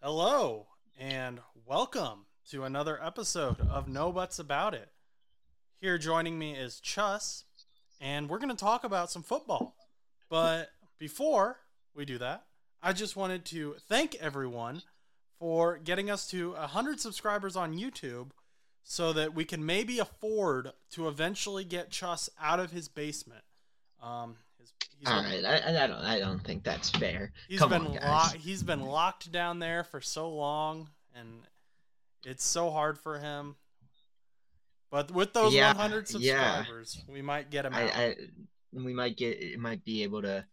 Hello and welcome to another episode of No Butts About It. Here joining me is Chus, and we're going to talk about some football. But before we do that, I just wanted to thank everyone for getting us to 100 subscribers on YouTube so that we can maybe afford to eventually get Chus out of his basement. Um, All been- right, I, I don't, I don't think that's fair. He's Come been on, lo- he's been locked down there for so long, and it's so hard for him. But with those Yeah, 100 yeah. subscribers, we might get him out. I, we might get, it might be able to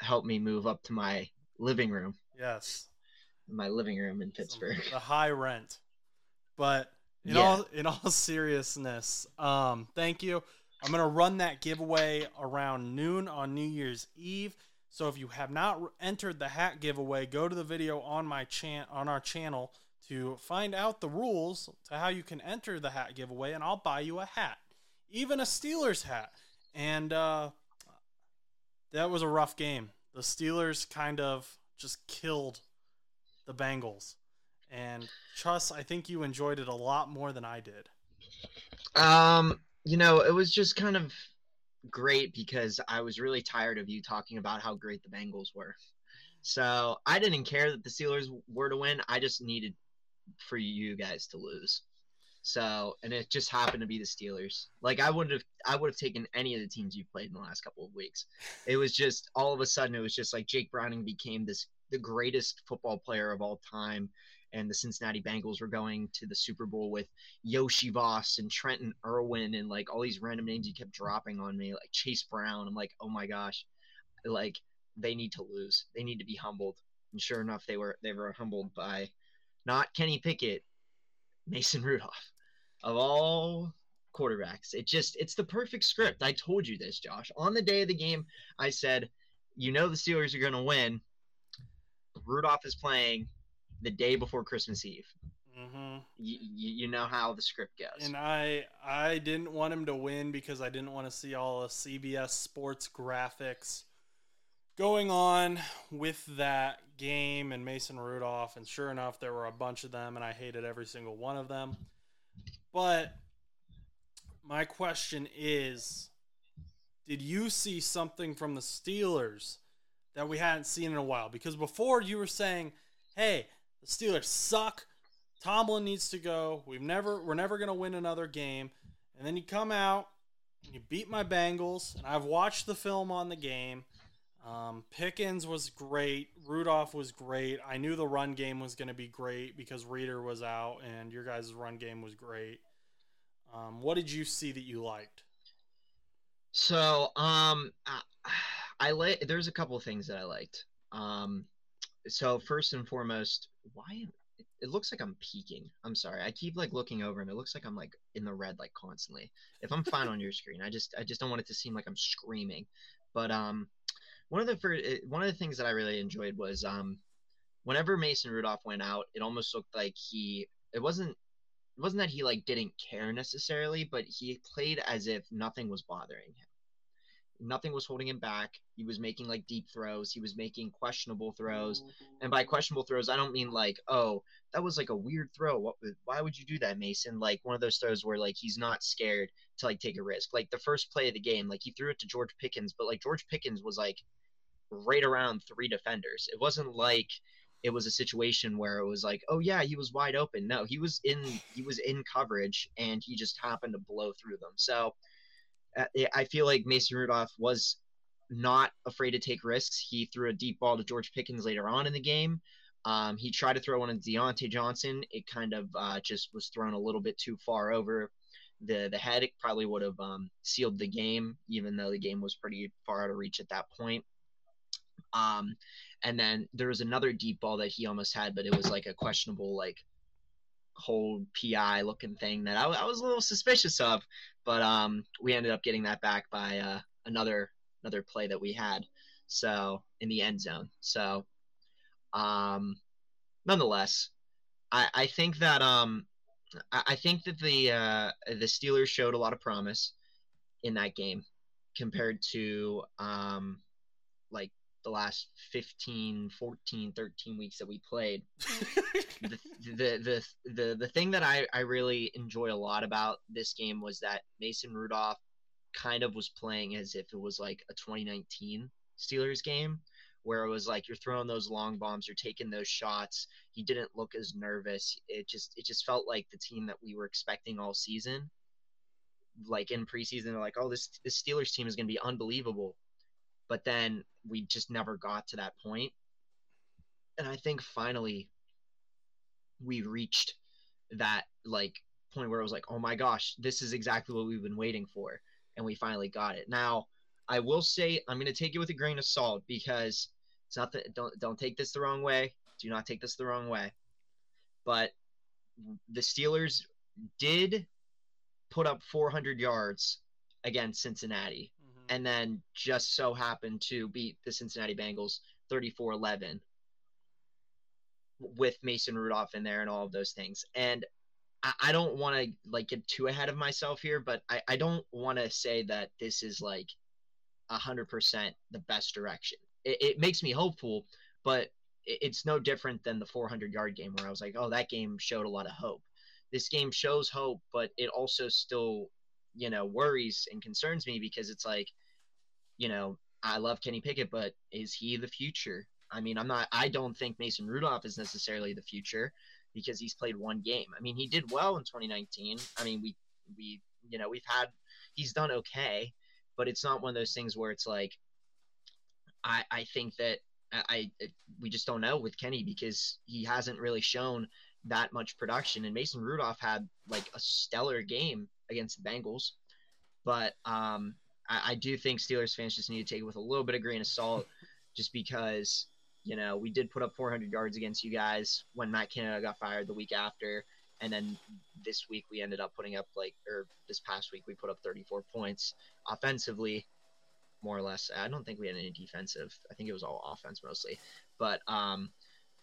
help me move up to my living room, yes, my living room in Pittsburgh. the high rent. But in Yeah. all in all seriousness, um, thank you. I'm gonna run that giveaway around noon on New Year's Eve. So if you have not entered the hat giveaway, go to the video on my chan on our channel to find out the rules to how you can enter the hat giveaway, and I'll buy you a hat, even a Steelers hat. And uh, that was a rough game. The Steelers kind of just killed the Bengals. And Chus, I think you enjoyed it a lot more than I did. Um, you know, it was just kind of great because I was really tired of you talking about how great the Bengals were. So I didn't care that the Steelers were to win. I just needed for you guys to lose. So, and it just happened to be the Steelers. Like I wouldn't have, I would have taken any of the teams you played in the last couple of weeks. It was just all of a sudden, it was just like Jake Browning became this the greatest football player of all time, and the Cincinnati Bengals were going to the Super Bowl with Iosivas and Trenton Irwin and like all these random names you kept dropping on me, like Chase Brown. I'm like, oh my gosh, like they need to lose. They need to be humbled. And sure enough, they were they were humbled by not Kenny Pickett, Mason Rudolph, of all quarterbacks. It just it's the perfect script. I told you this, Josh. On the day of the game, I said, you know the Steelers are gonna win. Rudolph is playing the day before Christmas Eve. hmm You, you, you know how the script goes. And I I didn't want him to win because I didn't want to see all the CBS sports graphics going on with that game and Mason Rudolph. And sure enough, there were a bunch of them, and I hated every single one of them. But my question is Did you see something from the Steelers that we hadn't seen in a while? Because before you were saying, hey, the Steelers suck. Tomlin needs to go. We've never we're never gonna win another game. And then you come out and you beat my Bengals, and I've watched the film on the game. Um, Pickens was great. Rudolph was great. I knew the run game was going to be great because Reader was out, and your guys' run game was great. Um, what did you see that you liked? So, um, I, I like. There's a couple things that I liked. Um, so first and foremost, why? It, it looks like I'm peeking. I'm sorry. I keep like looking over, and it looks like I'm like in the red like constantly. If I'm fine on your screen, I just I just don't want it to seem like I'm screaming. But um, one of the first, one of the things that I really enjoyed was um, whenever Mason Rudolph went out, it almost looked like he. It wasn't. It wasn't that he like didn't care necessarily, but he played as if nothing was bothering him nothing was holding him back. He was making like deep throws. He was making questionable throws. And by mm-hmm. questionable throws, I don't mean like, oh, that was like a weird throw. What? Why would you do that, Mason? Like one of those throws where like he's not scared to like take a risk. Like the first play of the game, like he threw it to George Pickens, but like George Pickens was like right around three defenders. It wasn't like it was a situation where it was like, oh yeah, he was wide open. No, he was in he was in coverage and he just happened to blow through them. So I feel like Mason Rudolph was not afraid to take risks. He threw a deep ball to George Pickens later on in the game. Um, he tried to throw one to Diontae Johnson. It kind of uh, just was thrown a little bit too far over the the head. It probably would have um, sealed the game, even though the game was pretty far out of reach at that point. Um, and then there was another deep ball that he almost had, but it was like a questionable like hold PI looking thing that I, I was a little suspicious of, but um, we ended up getting that back by uh, another another play that we had, so in the end zone. So, um, nonetheless, I, I think that um, I, I think that the uh, the Steelers showed a lot of promise in that game compared to um, like the last 15, 14, 13 weeks that we played. the, the, the, the, the thing that I, I really enjoy a lot about this game was that Mason Rudolph kind of was playing as if it was like a 2019 Steelers game where it was like you're throwing those long bombs, you're taking those shots. He didn't look as nervous. It just it just felt like the team that we were expecting all season. Like in preseason, they're like, "Oh, this this Steelers team is going to be unbelievable," but then we just never got to that point. And I think finally we reached that like point where it was like, "Oh my gosh, this is exactly what we've been waiting for," and we finally got it. Now, I will say I'm going to take it with a grain of salt because it's not that don't don't take this the wrong way. Do not take this the wrong way. But the Steelers did put up 400 yards against Cincinnati. And mm-hmm. then just so happened to beat the Cincinnati Bengals 34-11 with Mason Rudolph in there and all of those things. And I, I don't want to like get too ahead of myself here, but I, I don't want to say that this is like hundred percent the best direction it, it makes me hopeful, but it's no different than the 400 yard game where I was like, oh, that game showed a lot of hope. This game shows hope, but it also still, you know, worries and concerns me because it's like, you know, I love Kenny Pickett, but is he the future? I mean, I'm not, I don't think Mason Rudolph is necessarily the future because he's played one game. I mean, he did well in 2019. I mean, we, we, you know, we've had, he's done okay, but it's not one of those things where it's like, I, I think that I, I we just don't know with Kenny because he hasn't really shown that much production. And Mason Rudolph had like a stellar game against the Bengals, but um, I, I do think Steelers fans just need to take it with a little bit of grain of salt, just because you know we did put up 400 yards against you guys when Matt Canada got fired the week after. And then this week we ended up putting up like, or this past week we put up 34 points offensively more or less. I don't think we had any defensive. I think it was all offense mostly. But um,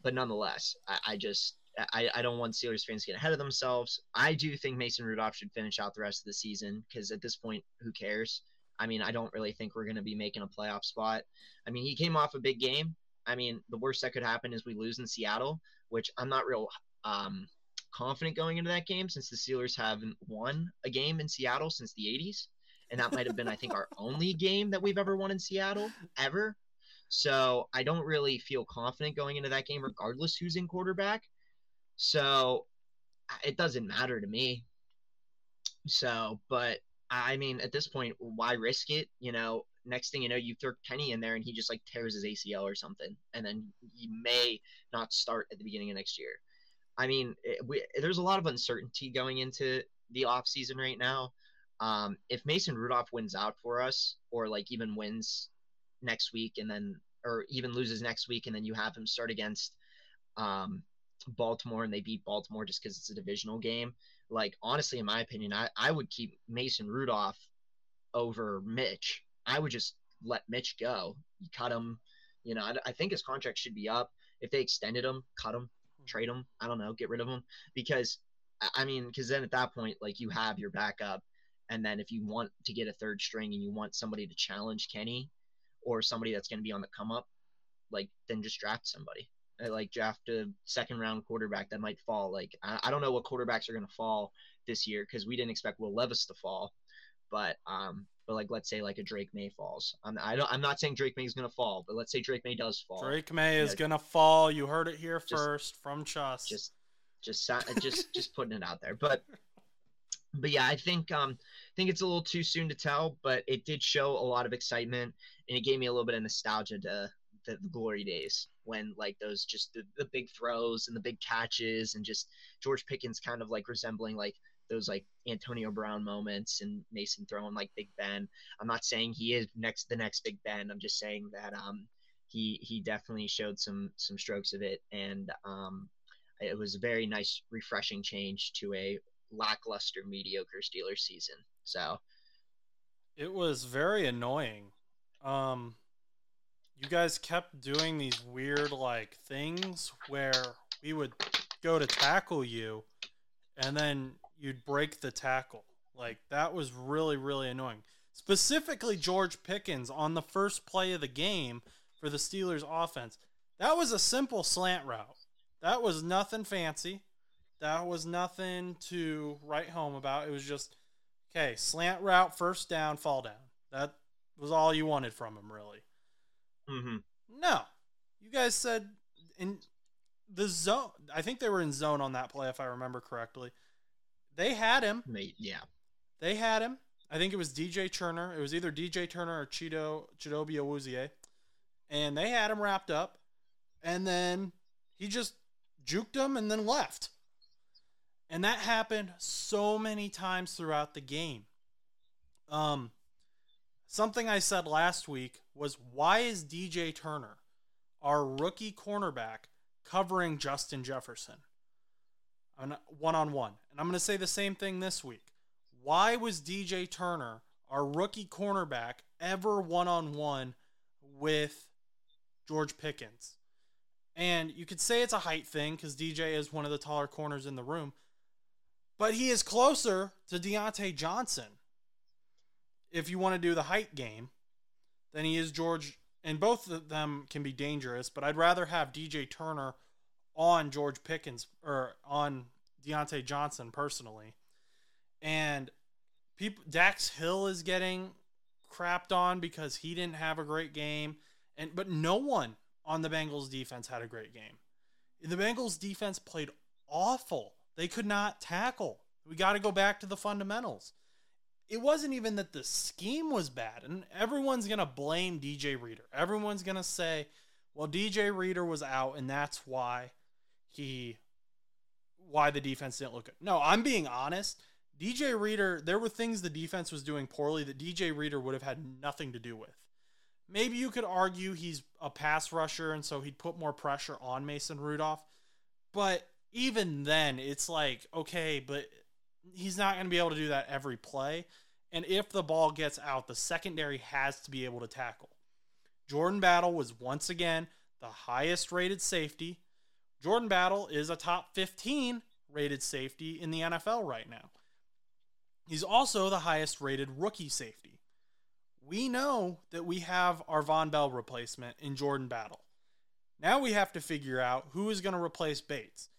but nonetheless, I, I just I, I don't want Steelers fans to get ahead of themselves. I do think Mason Rudolph should finish out the rest of the season because at this point, who cares? I mean, I don't really think we're going to be making a playoff spot. I mean, he came off a big game. I mean, the worst that could happen is we lose in Seattle, which I'm not real um, confident going into that game since the Steelers haven't won a game in Seattle since the 80s and that might have been I think our only game that we've ever won in Seattle ever. So I don't really feel confident going into that game, regardless who's in quarterback. So it doesn't matter to me. So, but I mean, at this point, why risk it? You know, next thing you know, you throw Kenny in there and he just like tears his ACL or something, and then he may not start at the beginning of next year. I mean, it, we, there's a lot of uncertainty going into the off season right now. Um, if Mason Rudolph wins out for us, or like even wins next week and then, or even loses next week and then you have him start against um, Baltimore and they beat Baltimore just because it's a divisional game. Like honestly, in my opinion, I, I would keep Mason Rudolph over Mitch. I would just let Mitch go. You cut him. You know, I, I think his contract should be up. If they extended him, cut him, hmm. trade him. I don't know, get rid of him because I mean, because then at that point, like you have your backup and then if you want to get a third string and you want somebody to challenge Kenny or somebody that's going to be on the come up, like then just draft somebody. Uh, like draft a second round quarterback that might fall. Like I, I don't know what quarterbacks are going to fall this year because we didn't expect Will Levis to fall, but um, but like let's say like a Drake Maye falls. I'm I don't I'm not saying Drake Maye is going to fall, but let's say Drake Maye does fall. Drake Maye is going to fall. You heard it here just, first from Chus. Just just just just putting it out there, but but yeah, I think um, I think it's a little too soon to tell, but it did show a lot of excitement, and it gave me a little bit of nostalgia to the, the glory days when like those just the, the big throws and the big catches and just George Pickens kind of like resembling like those like Antonio Brown moments and Mason throwing like Big Ben. I'm not saying he is next the next Big Ben. I'm just saying that um he he definitely showed some some strokes of it and um it was a very nice refreshing change to a lackluster, mediocre Steelers season. So it was very annoying. Um, you guys kept doing these weird like things where we would go to tackle you, and then you'd break the tackle. Like that was really really annoying. Specifically, George Pickens on the first play of the game for the Steelers offense. That was a simple slant route. That was nothing fancy. That was nothing to write home about. It was just okay, slant route, first down, fall down. That was all you wanted from him, really. Mm-hmm. No, you guys said in the zone. I think they were in zone on that play, if I remember correctly. They had him. Yeah. They had him. I think it was DJ Turner. It was either DJ Turner or Chido Chidobe Awuzie. And they had him wrapped up. And then he just juked him and then left. And that happened so many times throughout the game. Um, something I said last week was why is DJ Turner, our rookie cornerback, covering Justin Jefferson? One on one. And I'm going to say the same thing this week. Why was DJ Turner, our rookie cornerback, ever one on one with George Pickens? And you could say it's a height thing because DJ is one of the taller corners in the room, but he is closer to Diontae Johnson. If you want to do the height game, than he is George, and both of them can be dangerous. But I'd rather have DJ Turner on George Pickens or on Diontae Johnson personally. And people, Dax Hill is getting crapped on because he didn't have a great game, and but no one on the Bengals defense had a great game. The Bengals defense played awful. They could not tackle. We got to go back to the fundamentals. It wasn't even that the scheme was bad, and everyone's going to blame DJ Reader. Everyone's going to say, well, DJ Reader was out, and that's why he why the defense didn't look good. No, I'm being honest. DJ Reader, there were things the defense was doing poorly that DJ Reader would have had nothing to do with. Maybe you could argue he's a pass rusher and so he'd put more pressure on Mason Rudolph. But even then, it's like, okay, but he's not going to be able to do that every play. And if the ball gets out, the secondary has to be able to tackle. Jordan Battle was once again the highest rated safety. Jordan Battle is a top 15 rated safety in the NFL right now. He's also the highest rated rookie safety. We know that we have our Vonn Bell replacement in Jordan Battle. Now we have to figure out who is going to replace Bates.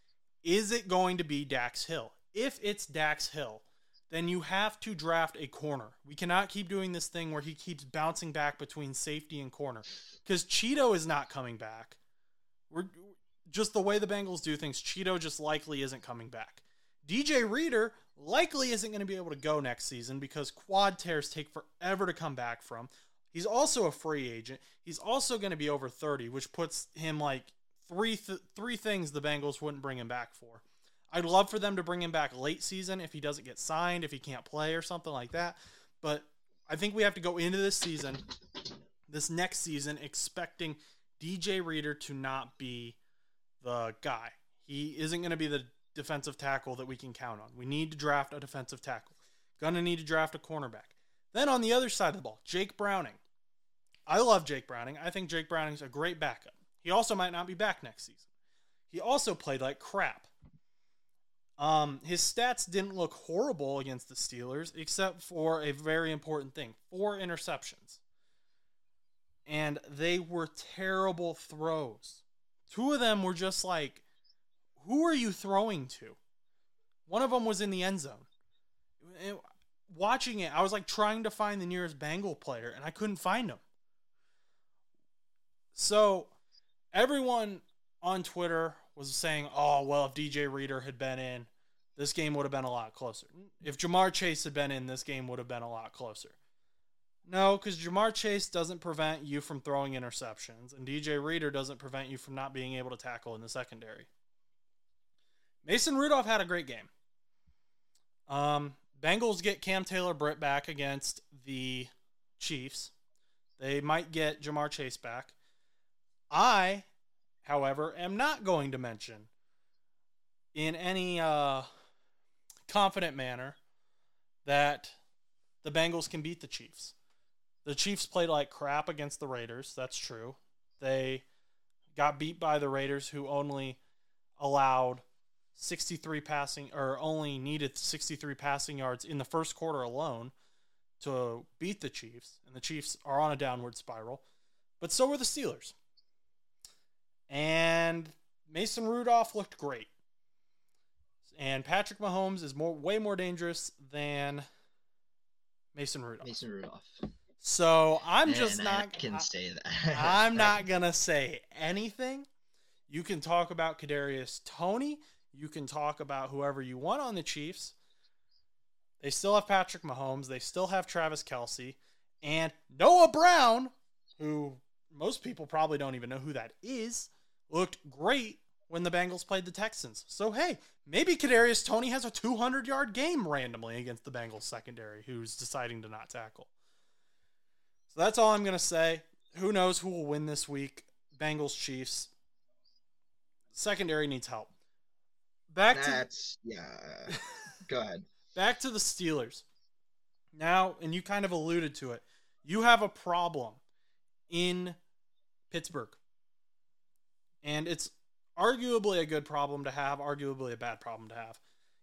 Is it going to be Dax Hill? If it's Dax Hill, then you have to draft a corner. We cannot keep doing this thing where he keeps bouncing back between safety and corner because Chido is not coming back. We're just the way the Bengals do things. Chido just likely isn't coming back. DJ Reader likely isn't going to be able to go next season because quad tears take forever to come back from. He's also a free agent. He's also going to be over 30, which puts him like three th- three things the Bengals wouldn't bring him back for. I'd love for them to bring him back late season if he doesn't get signed, if he can't play or something like that. But I think we have to go into this season, this next season, expecting DJ Reader to not be the guy. He isn't going to be the defensive tackle that we can count on. We need to draft a defensive tackle. Gonna need to draft a cornerback. Then on the other side of the ball, Jake Browning. I love Jake Browning. I think Jake Browning's a great backup. He also might not be back next season. He also played like crap. Um, his stats didn't look horrible against the Steelers, except for a very important thing four interceptions. And they were terrible throws. Two of them were just like who are you throwing to? One of them was in the end zone. It, watching it, I was like trying to find the nearest Bengal player, and I couldn't find him. So everyone on Twitter was saying, "Oh, well, if DJ Reader had been in, this game would have been a lot closer. If Ja'Marr Chase had been in, this game would have been a lot closer." No, because Ja'Marr Chase doesn't prevent you from throwing interceptions, and DJ Reader doesn't prevent you from not being able to tackle in the secondary. Mason Rudolph had a great game. Um, Bengals get Cam Taylor Britt back against the Chiefs. They might get Ja'Marr Chase back. I, however, am not going to mention in any uh, confident manner that the Bengals can beat the Chiefs. The Chiefs played like crap against the Raiders. That's true. They got beat by the Raiders, who only allowed 63 passing or only needed 63 passing yards in the first quarter alone to beat the Chiefs, and the Chiefs are on a downward spiral. but so were the Steelers. And Mason Rudolph looked great. And Patrick Mahomes is more way more dangerous than Mason Rudolph. Mason Rudolph. So I'm And just I not can I- say that. I'm not gonna say anything. You can talk about Kadarius Toney. You can talk about whoever you want on the Chiefs. They still have Patrick Mahomes. They still have Travis Kelce and Noah Brown, who most people probably don't even know who that is. Looked great when the Bengals played the Texans. So hey, maybe Kadarius Toney has a 200 yard game randomly against the Bengals secondary, who's deciding to not tackle. So that's all I'm gonna say. Who knows who will win this week? Bengals Chiefs. Secondary needs help. Back to yeah. Go ahead. back to the Steelers. Now, and you kind of alluded to it. You have a problem in Pittsburgh. And it's arguably a good problem to have, arguably a bad problem to have.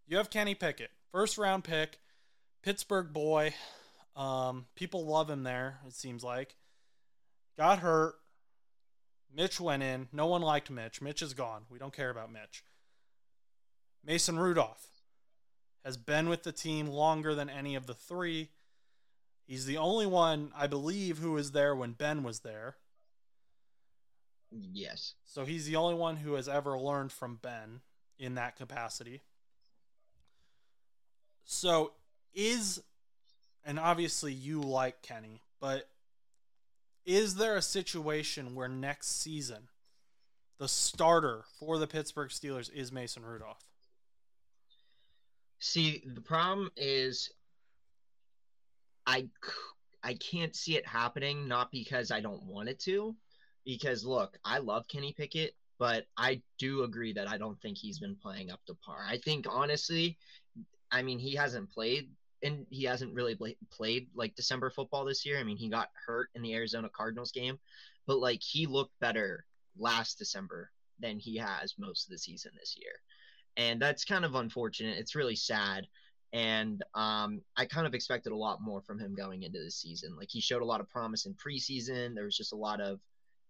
You have Kenny Pickett, first round pick, Pittsburgh boy. Um, people love him there, it seems like. Got hurt. Mitch went in. No one liked Mitch. Mitch is gone. We don't care about Mitch. Mason Rudolph has been with the team longer than any of the three. He's the only one, I believe, who was there when Ben was there. Yes. So he's the only one who has ever learned from Ben in that capacity. So is, and obviously you like Kenny, but is there a situation where next season the starter for the Pittsburgh Steelers is Mason Rudolph? See, the problem is I I can't see it happening not because I don't want it to because look, I love Kenny Pickett, but I do agree that I don't think he's been playing up to par. I think honestly, I mean, he hasn't played and he hasn't really pla- played like December football this year. I mean, he got hurt in the Arizona Cardinals game, but like he looked better last December than he has most of the season this year. And that's kind of unfortunate. It's really sad. And um, I kind of expected a lot more from him going into the season. Like he showed a lot of promise in preseason. There was just a lot of,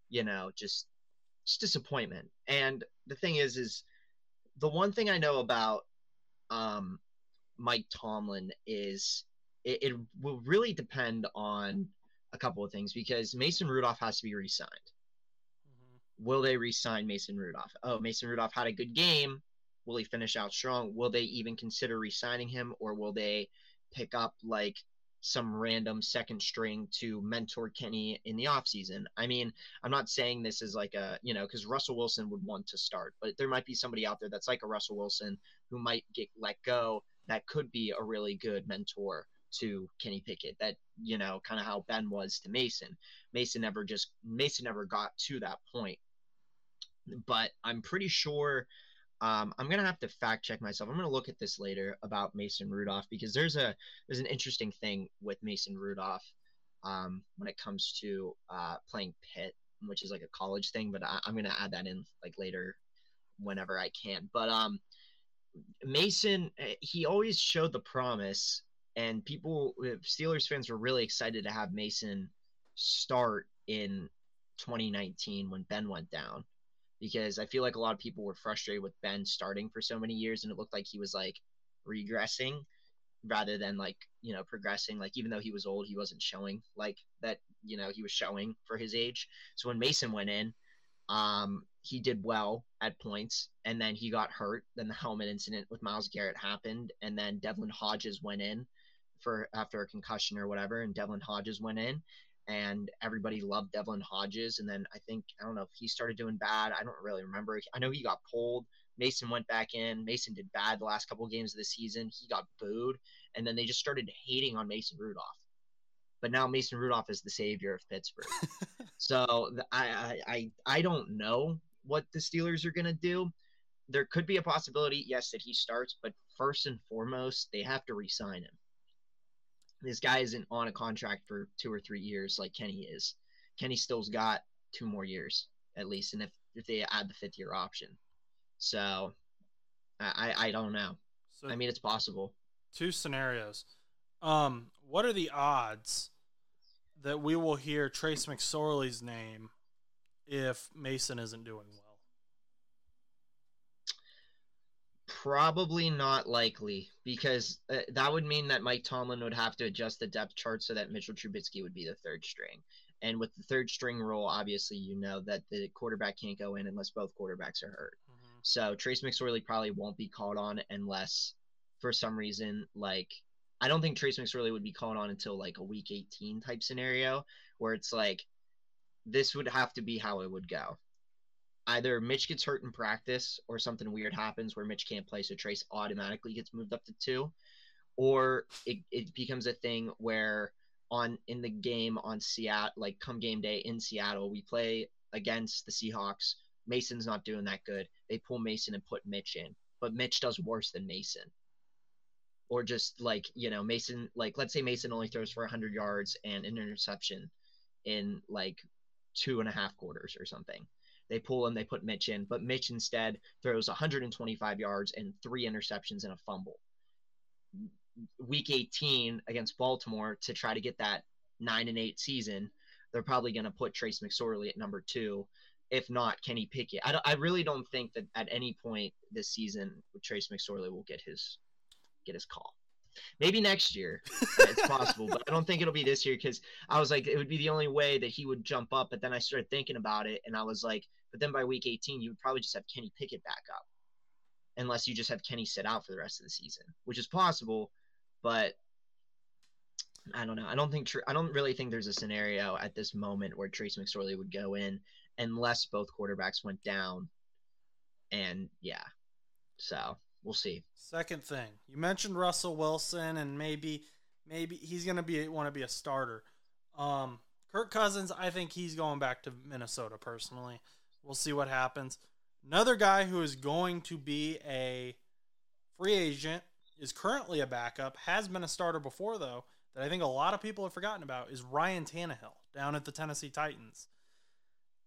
you know, just just disappointment. And the thing is, is the one thing I know about um, Mike Tomlin is it, it will really depend on a couple of things because Mason Rudolph has to be re-signed. Will they re-sign Mason Rudolph? Oh, Mason Rudolph had a good game. Will he finish out strong? Will they even consider re-signing him, or will they pick up like some random second string to mentor Kenny in the offseason? I mean, I'm not saying this is like a you know because Russell Wilson would want to start, but there might be somebody out there that's like a Russell Wilson who might get let go that could be a really good mentor to Kenny Pickett. That you know, kind of how Ben was to Mason. Mason never just Mason never got to that point. But I'm pretty sure um, I'm gonna have to fact check myself. I'm gonna look at this later about Mason Rudolph because there's a there's an interesting thing with Mason Rudolph um, when it comes to uh, playing Pitt, which is like a college thing. But I, I'm gonna add that in like later whenever I can. But um, Mason, eh, he always showed the promise, and people, eh, Steelers fans, were really excited to have Mason start in 2019 when Ben went down, because I feel like a lot of people were frustrated with Ben starting for so many years, and it looked like he was like regressing rather than like you know progressing. Like even though he was old, he wasn't showing like that. You know, he was showing for his age. So when Mason went in, um, he did well at points, and then he got hurt. Then the helmet incident with Myles Garrett happened, and then Devlin Hodges went in for after a concussion or whatever, and Devlin Hodges went in, and everybody loved Devlin Hodges. And then I think I don't know if he started doing bad. I don't really remember. I know he got pulled. Mason went back in. Mason did bad the last couple of games of the season. He got booed, and then they just started hating on Mason Rudolph. But now Mason Rudolph is the savior of Pittsburgh. So I, I I I don't know what the Steelers are gonna do. There could be a possibility, yes, that he starts, but first and foremost, they have to re-sign him. This guy isn't on a contract for two or three years like Kenny is. Kenny still's got two more years at least, and if if they add the fifth year option, so I I don't know. So I mean, it's possible. two scenarios. Um, what are the odds that we will hear Trace McSorley's name if Mason isn't doing well? Probably not likely because uh, that would mean that Mike Tomlin would have to adjust the depth chart so that Mitchell Trubisky would be the third string. And with the third string rule, obviously, you know that the quarterback can't go in unless both quarterbacks are hurt. Mm-hmm. So Trace McSorley probably won't be called on unless, for some reason, like I don't think Trace McSorley would be called on until like a week 18 type scenario where it's like this would have to be how it would go either Mitch gets hurt in practice or something weird happens where Mitch can't play, so Trace automatically gets moved up to two, or it, it becomes a thing where on in the game on Seattle, like come game day in Seattle, we play against the Seahawks. Mason's not doing that good. They pull Mason and put Mitch in, but Mitch does worse than Mason. Or just like you know Mason, like let's say Mason only throws for 100 yards and an interception in like two and a half quarters or something they pull him, they put Mitch in, but Mitch instead throws 125 yards and three interceptions and a fumble. Week 18 against Baltimore to try to get that nine and eight season, they're probably going to put Trace McSorley at number two. If not, Kenny Pickett. I, I really don't think that at any point this season Trace McSorley will get his get his call. Maybe next year it's possible, but I don't think it'll be this year because I was like, it would be the only way that he would jump up. But then I started thinking about it, and I was like, but then by week 18, you would probably just have Kenny Pickett back up, unless you just have Kenny sit out for the rest of the season, which is possible. But I don't know. I don't think I don't really think there's a scenario at this moment where Trace McSorley would go in unless both quarterbacks went down. And yeah, so we'll see. Second thing, you mentioned Russell Wilson, and maybe maybe he's gonna be want to be a starter. Um, Kirk Cousins, I think he's going back to Minnesota personally. We'll see what happens. Another guy who is going to be a free agent is currently a backup, has been a starter before though, that I think a lot of people have forgotten about is Ryan Tannehill down at the Tennessee Titans.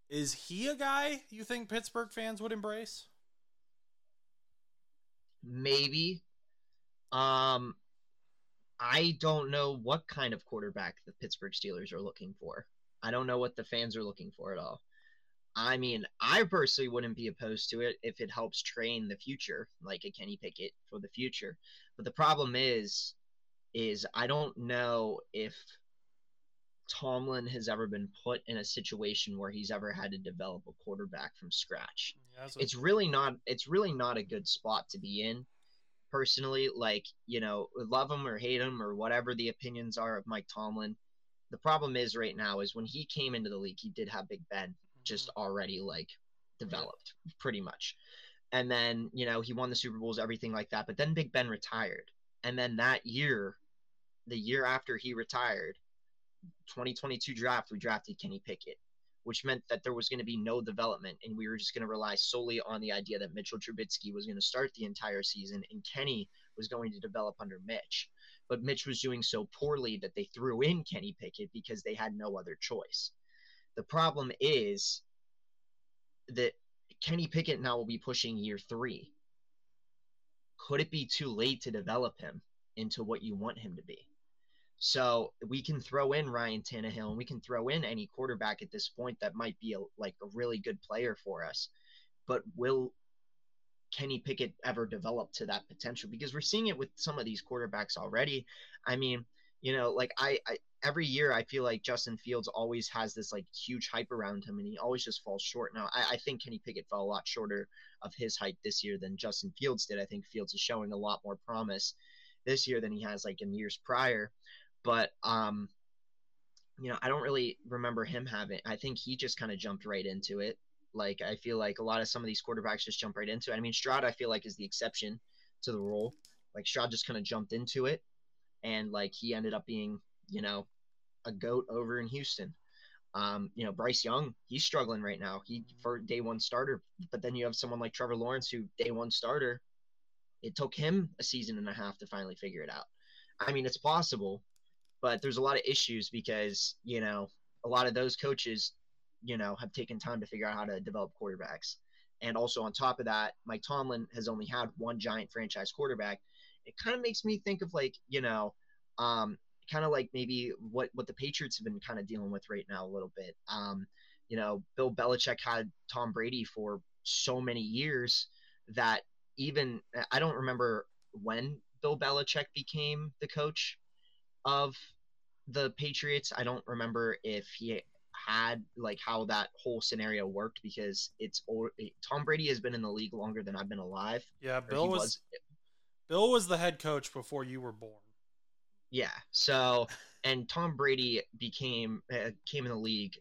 Is he a guy you think Pittsburgh fans would embrace? Maybe. Um I don't know what kind of quarterback the Pittsburgh Steelers are looking for. I don't know what the fans are looking for at all. I mean, I personally wouldn't be opposed to it if it helps train the future, like a Kenny Pickett for the future. But the problem is, is I don't know if Tomlin has ever been put in a situation where he's ever had to develop a quarterback from scratch. Yeah, it's really not. It's really not a good spot to be in. Personally, like you know, love him or hate him or whatever the opinions are of Mike Tomlin. The problem is right now is when he came into the league, he did have Big Ben just already like developed pretty much. And then, you know, he won the Super Bowls, everything like that. But then Big Ben retired. And then that year, the year after he retired, 2022 draft, we drafted Kenny Pickett, which meant that there was going to be no development. And we were just going to rely solely on the idea that Mitchell Trubisky was going to start the entire season and Kenny was going to develop under Mitch. But Mitch was doing so poorly that they threw in Kenny Pickett because they had no other choice. The problem is that Kenny Pickett now will be pushing year three. Could it be too late to develop him into what you want him to be? So we can throw in Ryan Tannehill and we can throw in any quarterback at this point that might be a, like a really good player for us. But will Kenny Pickett ever develop to that potential? Because we're seeing it with some of these quarterbacks already. I mean, you know, like I, I every year I feel like Justin Fields always has this like huge hype around him and he always just falls short. Now I, I, think Kenny Pickett fell a lot shorter of his hype this year than Justin Fields did. I think Fields is showing a lot more promise this year than he has like in years prior. But um you know, I don't really remember him having I think he just kind of jumped right into it. Like I feel like a lot of some of these quarterbacks just jump right into it. I mean Stroud I feel like is the exception to the rule. Like Stroud just kind of jumped into it and like he ended up being you know, a goat over in Houston. Um, you know, Bryce Young, he's struggling right now. He for day one starter, but then you have someone like Trevor Lawrence, who day one starter. It took him a season and a half to finally figure it out. I mean, it's possible, but there's a lot of issues because you know a lot of those coaches, you know, have taken time to figure out how to develop quarterbacks. And also on top of that, Mike Tomlin has only had one giant franchise quarterback. It kind of makes me think of like, you know, um, kind of like maybe what what the Patriots have been kind of dealing with right now a little bit. Um, you know, Bill Belichick had Tom Brady for so many years that even I don't remember when Bill Belichick became the coach of the Patriots. I don't remember if he had like how that whole scenario worked because it's Tom Brady has been in the league longer than I've been alive. Yeah, Bill was, was Bill was the head coach before you were born. Yeah. So, and Tom Brady became uh, came in the league.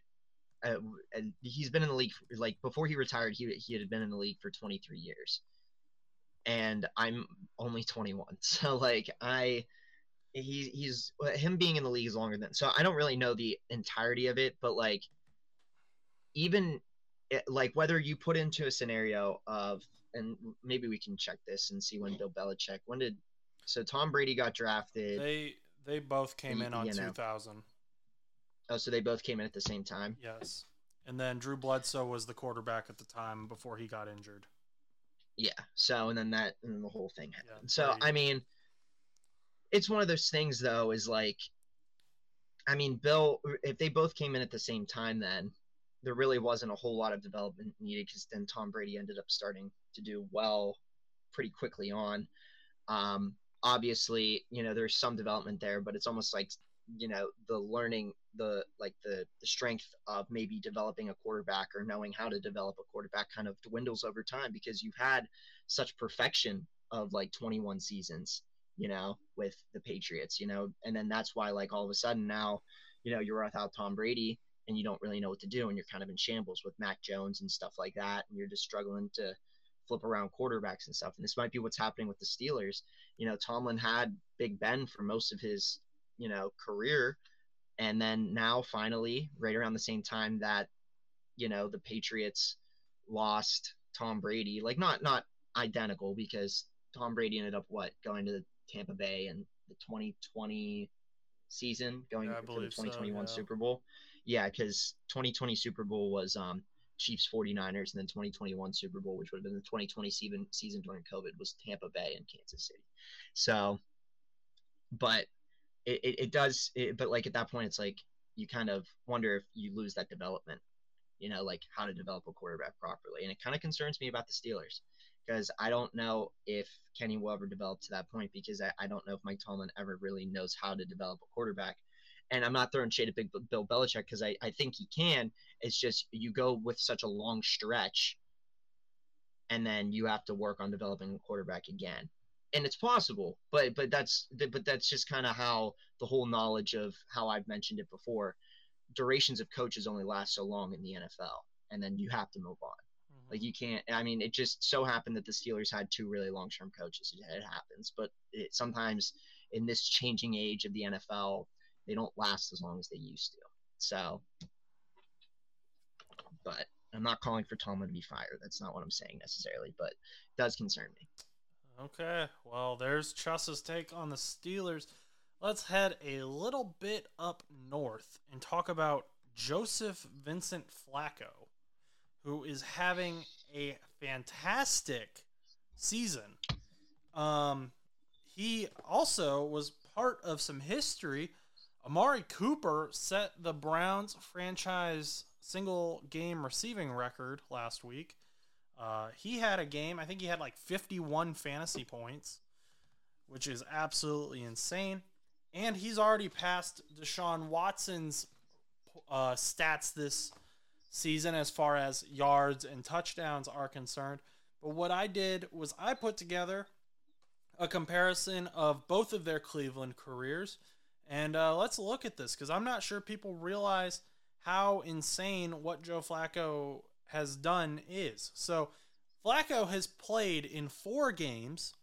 Uh, and he's been in the league like before he retired. He he had been in the league for 23 years, and I'm only 21. So like I, he he's him being in the league is longer than. So I don't really know the entirety of it, but like even eh, like whether you put into a scenario of and maybe we can check this and see when Bill Belichick when did so Tom Brady got drafted. They they both came in on you know. 2000. Oh, so they both came in at the same time. Yes, and then Drew Bledsoe was the quarterback at the time before he got injured. Yeah. So and then that and then the whole thing happened. Yeah, so I mean, it's one of those things though. Is like, I mean, Bill. If they both came in at the same time, then there really wasn't a whole lot of development needed because then Tom Brady ended up starting to do well pretty quickly on. Um, obviously, you know, there's some development there, but it's almost like, you know, the learning, the like the the strength of maybe developing a quarterback or knowing how to develop a quarterback kind of dwindles over time because you've had such perfection of like 21 seasons, you know, with the Patriots, you know, and then that's why like all of a sudden now, you know, you're without Tom Brady and you don't really know what to do and you're kind of in shambles with Mac Jones and stuff like that and you're just struggling to flip around quarterbacks and stuff. And this might be what's happening with the Steelers. You know, Tomlin had Big Ben for most of his, you know, career. And then now finally, right around the same time that, you know, the Patriots lost Tom Brady, like not not identical because Tom Brady ended up what going to Tampa Bay in the 2020 season, going yeah, for the 2021 so, yeah. Super Bowl. Yeah, because 2020 Super Bowl was um Chiefs 49ers and then 2021 Super Bowl, which would have been the 2020 season season during COVID, was Tampa Bay and Kansas City. So, but it, it, it does, it, but like at that point, it's like you kind of wonder if you lose that development, you know, like how to develop a quarterback properly. And it kind of concerns me about the Steelers because I don't know if Kenny will ever develop to that point because I, I don't know if Mike Tomlin ever really knows how to develop a quarterback and I'm not throwing shade at Big Bill Belichick because I, I think he can. It's just you go with such a long stretch, and then you have to work on developing a quarterback again, and it's possible. But but that's but that's just kind of how the whole knowledge of how I've mentioned it before. Durations of coaches only last so long in the NFL, and then you have to move on. Mm-hmm. Like you can't. I mean, it just so happened that the Steelers had two really long-term coaches. It happens, but it, sometimes in this changing age of the NFL they don't last as long as they used to. So, but I'm not calling for Tomlin to be fired. That's not what I'm saying necessarily, but it does concern me. Okay, well, there's Chus's take on the Steelers. Let's head a little bit up north and talk about Joseph Vincent Flacco, who is having a fantastic season. Um, he also was part of some history Amari Cooper set the Browns franchise single game receiving record last week. Uh, he had a game, I think he had like 51 fantasy points, which is absolutely insane. And he's already passed Deshaun Watson's uh, stats this season as far as yards and touchdowns are concerned. But what I did was I put together a comparison of both of their Cleveland careers and uh, let's look at this because I'm not sure people realize how insane what Joe Flacco has done is. So, Flacco has played in four games,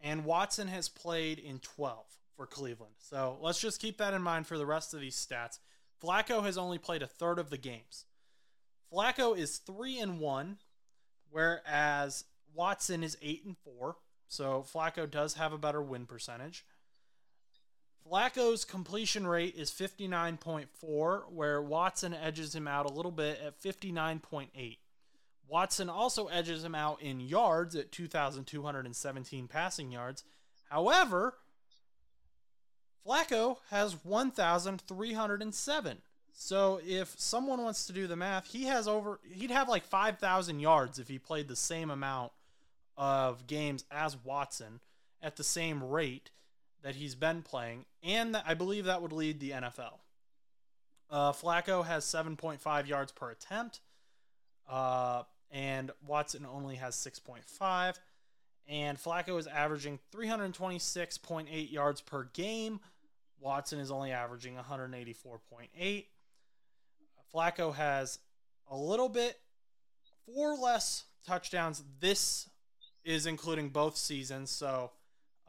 and Watson has played in 12 for Cleveland. So, let's just keep that in mind for the rest of these stats. Flacco has only played a third of the games. Flacco is 3 and 1, whereas Watson is 8 and 4. So, Flacco does have a better win percentage. Flacco's completion rate is 59.4, where Watson edges him out a little bit at 59.8. Watson also edges him out in yards at 2,217 passing yards. However, Flacco has 1,307. So if someone wants to do the math, he has over he'd have like 5,000 yards if he played the same amount of games as Watson at the same rate that he's been playing, and I believe that would lead the NFL. Uh, Flacco has 7.5 yards per attempt, uh, and Watson only has 6.5. And Flacco is averaging 326.8 yards per game. Watson is only averaging 184.8. Flacco has a little bit four less touchdowns. This is including both seasons. So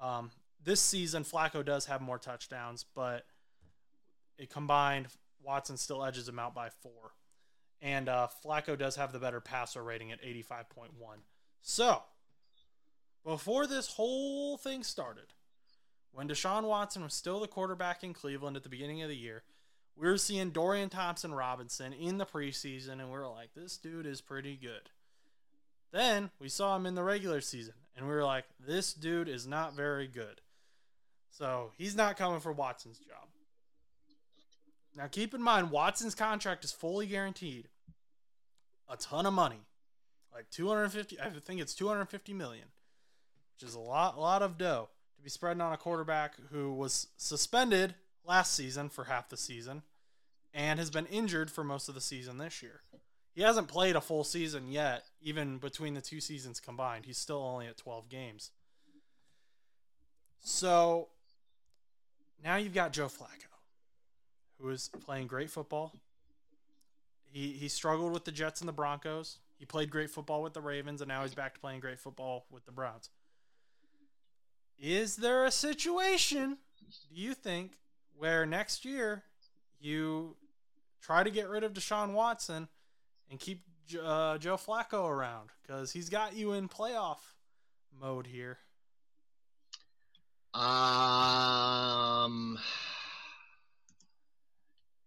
um, this season, Flacco does have more touchdowns, but it combined, Watson still edges him out by four. And uh, Flacco does have the better passer rating at 85.1. So, before this whole thing started, when Deshaun Watson was still the quarterback in Cleveland at the beginning of the year, we were seeing Dorian Thompson Robinson in the preseason, and we were like, this dude is pretty good. Then we saw him in the regular season, and we were like, this dude is not very good. So he's not coming for Watson's job. Now keep in mind, Watson's contract is fully guaranteed. A ton of money. Like 250, I think it's 250 million, which is a lot, lot of dough to be spreading on a quarterback who was suspended last season for half the season and has been injured for most of the season this year. He hasn't played a full season yet, even between the two seasons combined. He's still only at 12 games. So now you've got Joe Flacco, who is playing great football. He he struggled with the Jets and the Broncos. He played great football with the Ravens, and now he's back to playing great football with the Browns. Is there a situation, do you think, where next year you try to get rid of Deshaun Watson and keep uh, Joe Flacco around because he's got you in playoff mode here. Um,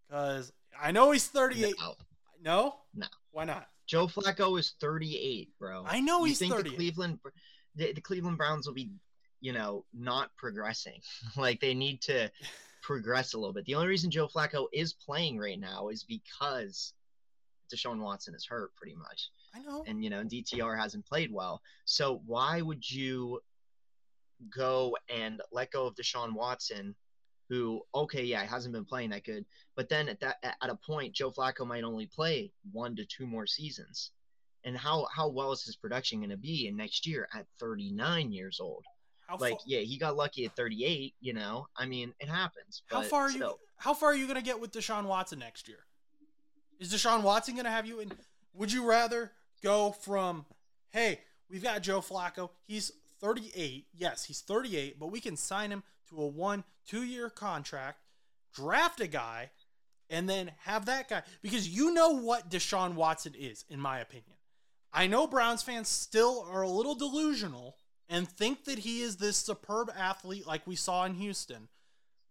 because I know he's 38. No. no, no, why not? Joe Flacco is 38, bro. I know you he's think 38. The Cleveland, the, the Cleveland Browns will be, you know, not progressing. like they need to progress a little bit. The only reason Joe Flacco is playing right now is because Deshaun Watson is hurt, pretty much. I know. And you know, DTR hasn't played well. So why would you go and let go of Deshaun Watson, who okay, yeah, hasn't been playing that good, but then at that at a point, Joe Flacco might only play one to two more seasons. And how how well is his production going to be in next year at 39 years old? How like, far, yeah, he got lucky at 38. You know, I mean, it happens. how far are you? How far are you going to get with Deshaun Watson next year? Is Deshaun Watson going to have you in? Would you rather go from, hey, we've got Joe Flacco. He's 38. Yes, he's 38, but we can sign him to a one, two year contract, draft a guy, and then have that guy. Because you know what Deshaun Watson is, in my opinion. I know Browns fans still are a little delusional and think that he is this superb athlete like we saw in Houston,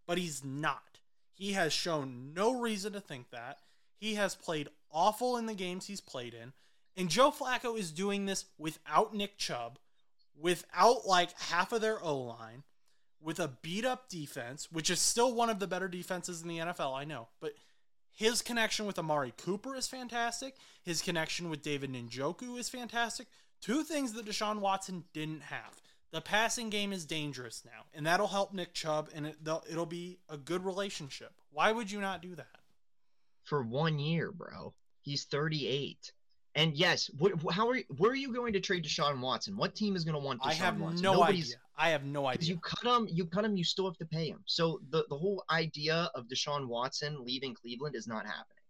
but he's not. He has shown no reason to think that. He has played awful in the games he's played in. And Joe Flacco is doing this without Nick Chubb, without like half of their O line, with a beat up defense, which is still one of the better defenses in the NFL, I know. But his connection with Amari Cooper is fantastic. His connection with David Njoku is fantastic. Two things that Deshaun Watson didn't have. The passing game is dangerous now, and that'll help Nick Chubb, and it, it'll be a good relationship. Why would you not do that? for one year, bro. He's 38. And yes, wh- how are you, where are you going to trade Deshaun Watson? What team is going to want Deshaun I have Watson? no Nobody's, idea. I have no idea. you cut him, you cut him, you still have to pay him. So the the whole idea of Deshaun Watson leaving Cleveland is not happening.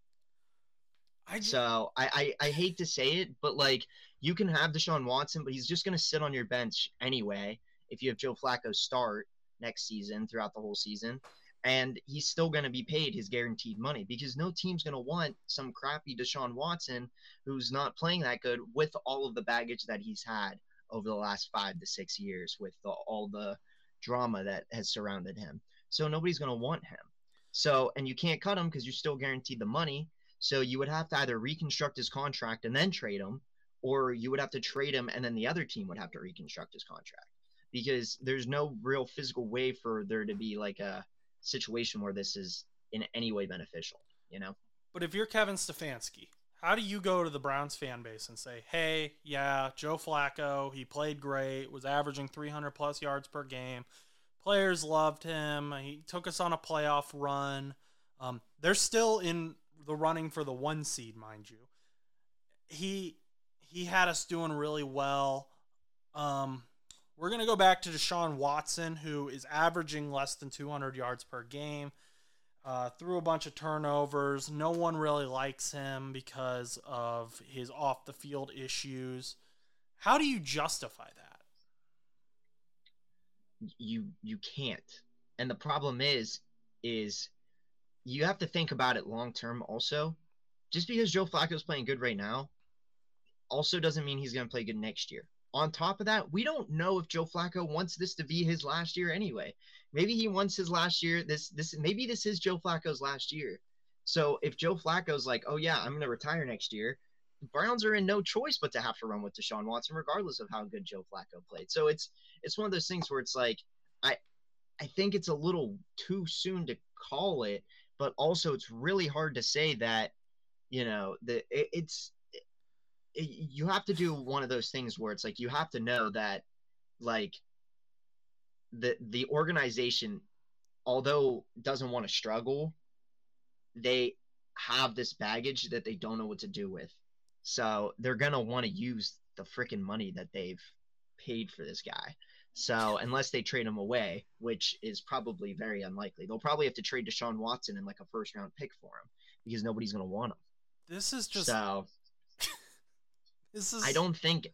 I just, So I, I I hate to say it, but like you can have Deshaun Watson, but he's just going to sit on your bench anyway. If you have Joe Flacco start next season throughout the whole season, and he's still going to be paid his guaranteed money because no team's going to want some crappy Deshaun Watson who's not playing that good with all of the baggage that he's had over the last five to six years with the, all the drama that has surrounded him. So nobody's going to want him. So, and you can't cut him because you're still guaranteed the money. So you would have to either reconstruct his contract and then trade him, or you would have to trade him and then the other team would have to reconstruct his contract because there's no real physical way for there to be like a situation where this is in any way beneficial. You know. But if you're Kevin Stefanski, how do you go to the Browns fan base and say, "Hey, yeah, Joe Flacco, he played great, was averaging 300 plus yards per game. Players loved him. He took us on a playoff run. Um, they're still in the running for the one seed, mind you. He he had us doing really well. Um, we're gonna go back to Deshaun Watson, who is averaging less than 200 yards per game. Uh, threw a bunch of turnovers. No one really likes him because of his off the field issues. How do you justify that? You you can't. And the problem is is you have to think about it long term also. Just because Joe Flacco is playing good right now also doesn't mean he's going to play good next year. On top of that, we don't know if Joe Flacco wants this to be his last year anyway. Maybe he wants his last year. This this maybe this is Joe Flacco's last year. So if Joe Flacco's like, "Oh yeah, I'm going to retire next year," the Browns are in no choice but to have to run with Deshaun Watson regardless of how good Joe Flacco played. So it's it's one of those things where it's like I I think it's a little too soon to call it, but also it's really hard to say that you know the it, it's you have to do one of those things where it's like you have to know that like the the organization although doesn't want to struggle they have this baggage that they don't know what to do with. So they're going to want to use the freaking money that they've paid for this guy. So unless they trade him away which is probably very unlikely. They'll probably have to trade Deshaun Watson in like a first round pick for him because nobody's going to want him. This is just so this is I don't think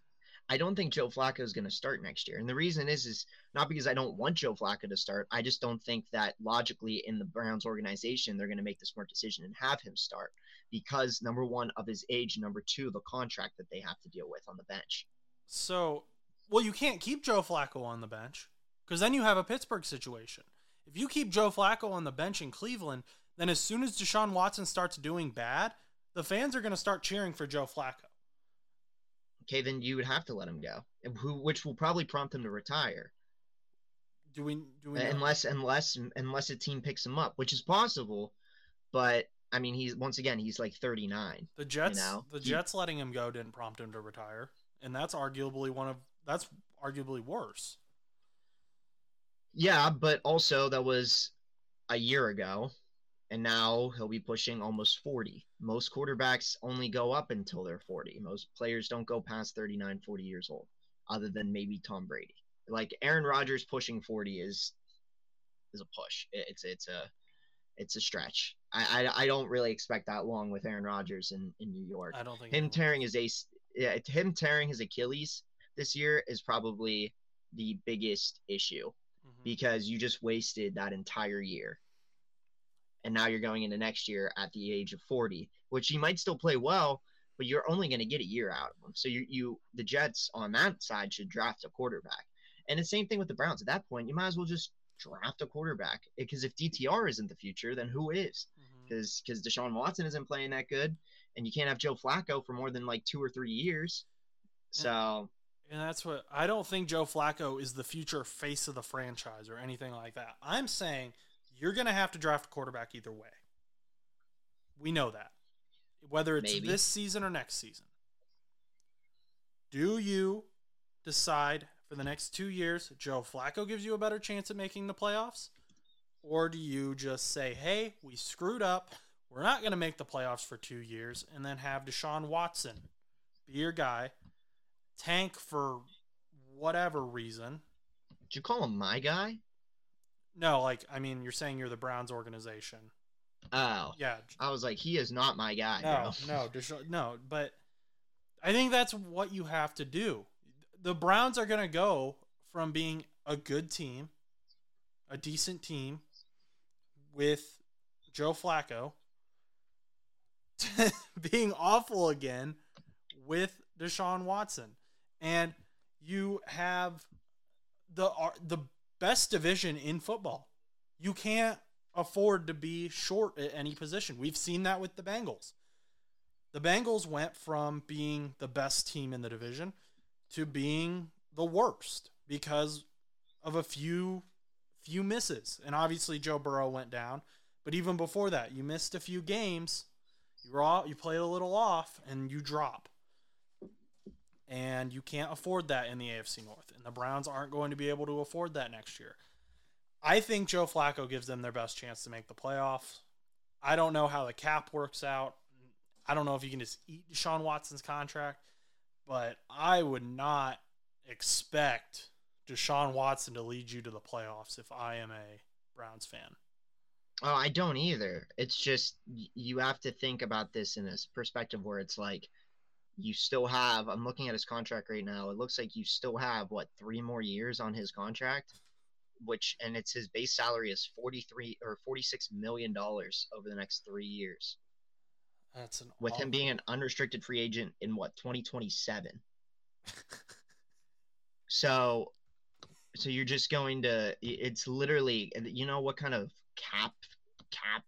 I don't think Joe Flacco is going to start next year. And the reason is is not because I don't want Joe Flacco to start. I just don't think that logically in the Browns organization they're going to make the smart decision and have him start because number 1 of his age, number 2 the contract that they have to deal with on the bench. So, well you can't keep Joe Flacco on the bench cuz then you have a Pittsburgh situation. If you keep Joe Flacco on the bench in Cleveland, then as soon as Deshaun Watson starts doing bad, the fans are going to start cheering for Joe Flacco okay, then you would have to let him go, who which will probably prompt him to retire. Do we? Do we? Know? Unless unless unless a team picks him up, which is possible, but I mean, he's once again he's like 39. The Jets, you know? the Jets letting him go didn't prompt him to retire, and that's arguably one of that's arguably worse. Yeah, but also that was a year ago, and now he'll be pushing almost 40. Most quarterbacks only go up until they're 40. Most players don't go past 39, 40 years old, other than maybe Tom Brady. Like Aaron Rodgers pushing 40 is is a push. It's it's a it's a stretch. I, I, I don't really expect that long with Aaron Rodgers in, in New York. I don't think him tearing his ace yeah, him tearing his Achilles this year is probably the biggest issue mm-hmm. because you just wasted that entire year and now you're going into next year at the age of 40, which he might still play well, but you're only going to get a year out of him. So you, you, the Jets on that side should draft a quarterback, and the same thing with the Browns. At that point, you might as well just draft a quarterback because if DTR isn't the future, then who is? Because mm-hmm. because Deshaun Watson isn't playing that good, and you can't have Joe Flacco for more than like two or three years. So. And that's what I don't think Joe Flacco is the future face of the franchise or anything like that. I'm saying you're going to have to draft a quarterback either way. We know that. Whether it's Maybe. this season or next season. Do you decide for the next two years Joe Flacco gives you a better chance at making the playoffs? Or do you just say, hey, we screwed up. We're not going to make the playoffs for two years and then have Deshaun Watson be your guy, tank for whatever reason. Did you call him my guy? No, like I mean, you're saying you're the Browns organization. Oh, yeah. I was like, he is not my guy. No, no, Desha- no. But I think that's what you have to do. The Browns are going to go from being a good team, a decent team, with Joe Flacco, to being awful again with Deshaun Watson, and you have the the best division in football. You can't afford to be short at any position. We've seen that with the Bengals. The Bengals went from being the best team in the division to being the worst because of a few few misses. And obviously Joe Burrow went down, but even before that, you missed a few games. You raw, you played a little off and you drop. And you can't afford that in the AFC North. And the Browns aren't going to be able to afford that next year. I think Joe Flacco gives them their best chance to make the playoffs. I don't know how the cap works out. I don't know if you can just eat Deshaun Watson's contract, but I would not expect Deshaun Watson to lead you to the playoffs if I am a Browns fan. Oh, I don't either. It's just you have to think about this in this perspective where it's like you still have. I'm looking at his contract right now. It looks like you still have what three more years on his contract, which and it's his base salary is 43 or 46 million dollars over the next three years. That's an with awful... him being an unrestricted free agent in what 2027. so so you're just going to it's literally you know what kind of cap cap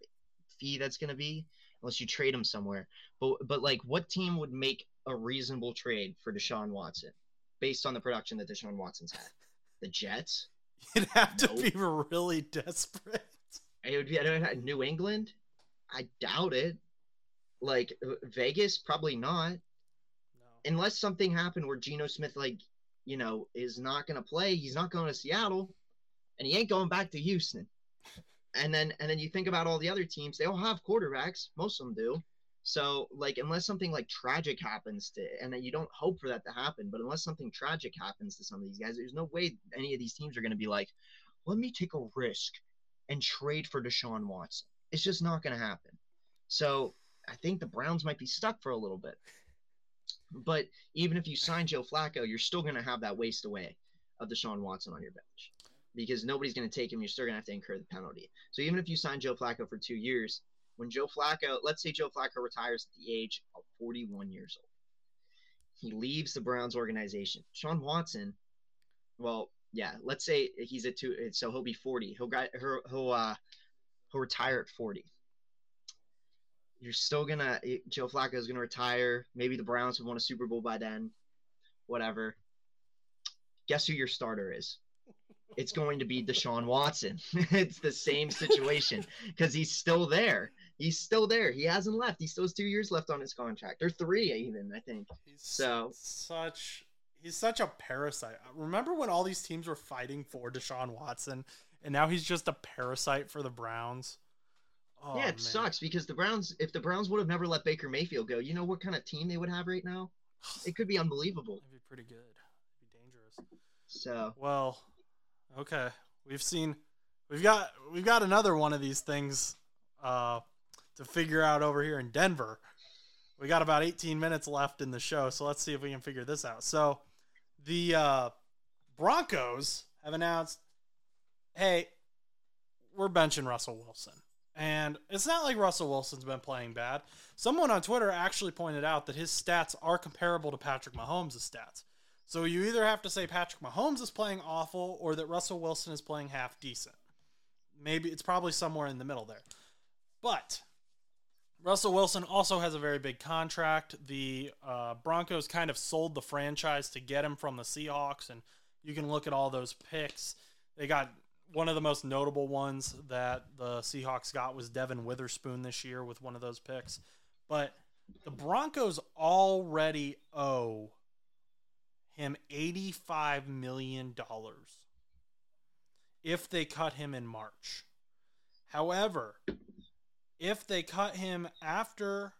fee that's going to be unless you trade him somewhere but but like what team would make a reasonable trade for Deshaun Watson based on the production that Deshaun Watson's had the Jets you'd have to nope. be really desperate it would be New England I doubt it like uh, Vegas probably not no. unless something happened where Geno Smith like you know, is not going to play. He's not going to Seattle, and he ain't going back to Houston. And then and then you think about all the other teams; they all have quarterbacks. Most of them do. So like, unless something like tragic happens to, and you don't hope for that to happen, but unless something tragic happens to some of these guys, there's no way any of these teams are going to be like, let me take a risk and trade for Deshaun Watson. It's just not going to happen. So I think the Browns might be stuck for a little bit. But even if you sign Joe Flacco, you're still going to have that waste away of Deshaun Watson on your bench because nobody's going to take him. You're still going to have to incur the penalty. So even if you sign Joe Flacco for two years, when Joe Flacco, let's say Joe Flacco retires at the age of 41 years old, he leaves the Browns organization. Sean Watson, well, yeah, let's say he's at two, so he'll be 40. He'll he'll he'll, uh, he'll retire at 40 you're still gonna Joe Flacco is gonna retire. Maybe the Browns have won a Super Bowl by then. Whatever. Guess who your starter is? It's going to be Deshaun Watson. it's the same situation because he's still there. He's still there. He hasn't left. He still has two years left on his contract, or three even, I think. He's so such he's such a parasite. Remember when all these teams were fighting for Deshaun Watson, and now he's just a parasite for the Browns? Oh, yeah, it man. sucks because the Browns, if the Browns would have never let Baker Mayfield go, you know what kind of team they would have right now? It could be unbelievable. It'd be pretty good. It'd be dangerous. So well, okay. We've seen, we've got, we've got another one of these things uh, to figure out over here in Denver. We got about 18 minutes left in the show, so let's see if we can figure this out. So, the uh, Broncos have announced, "Hey, we're benching Russell Wilson." And it's not like Russell Wilson's been playing bad. Someone on Twitter actually pointed out that his stats are comparable to Patrick Mahomes' stats. So you either have to say Patrick Mahomes is playing awful or that Russell Wilson is playing half decent. Maybe it's probably somewhere in the middle there. But Russell Wilson also has a very big contract. The uh, Broncos kind of sold the franchise to get him from the Seahawks, and you can look at all those picks. They got one of the most notable ones that the Seahawks got was Devon Witherspoon this year with one of those picks. But the Broncos already owe him $85 million if they cut him in March. However, if they cut him after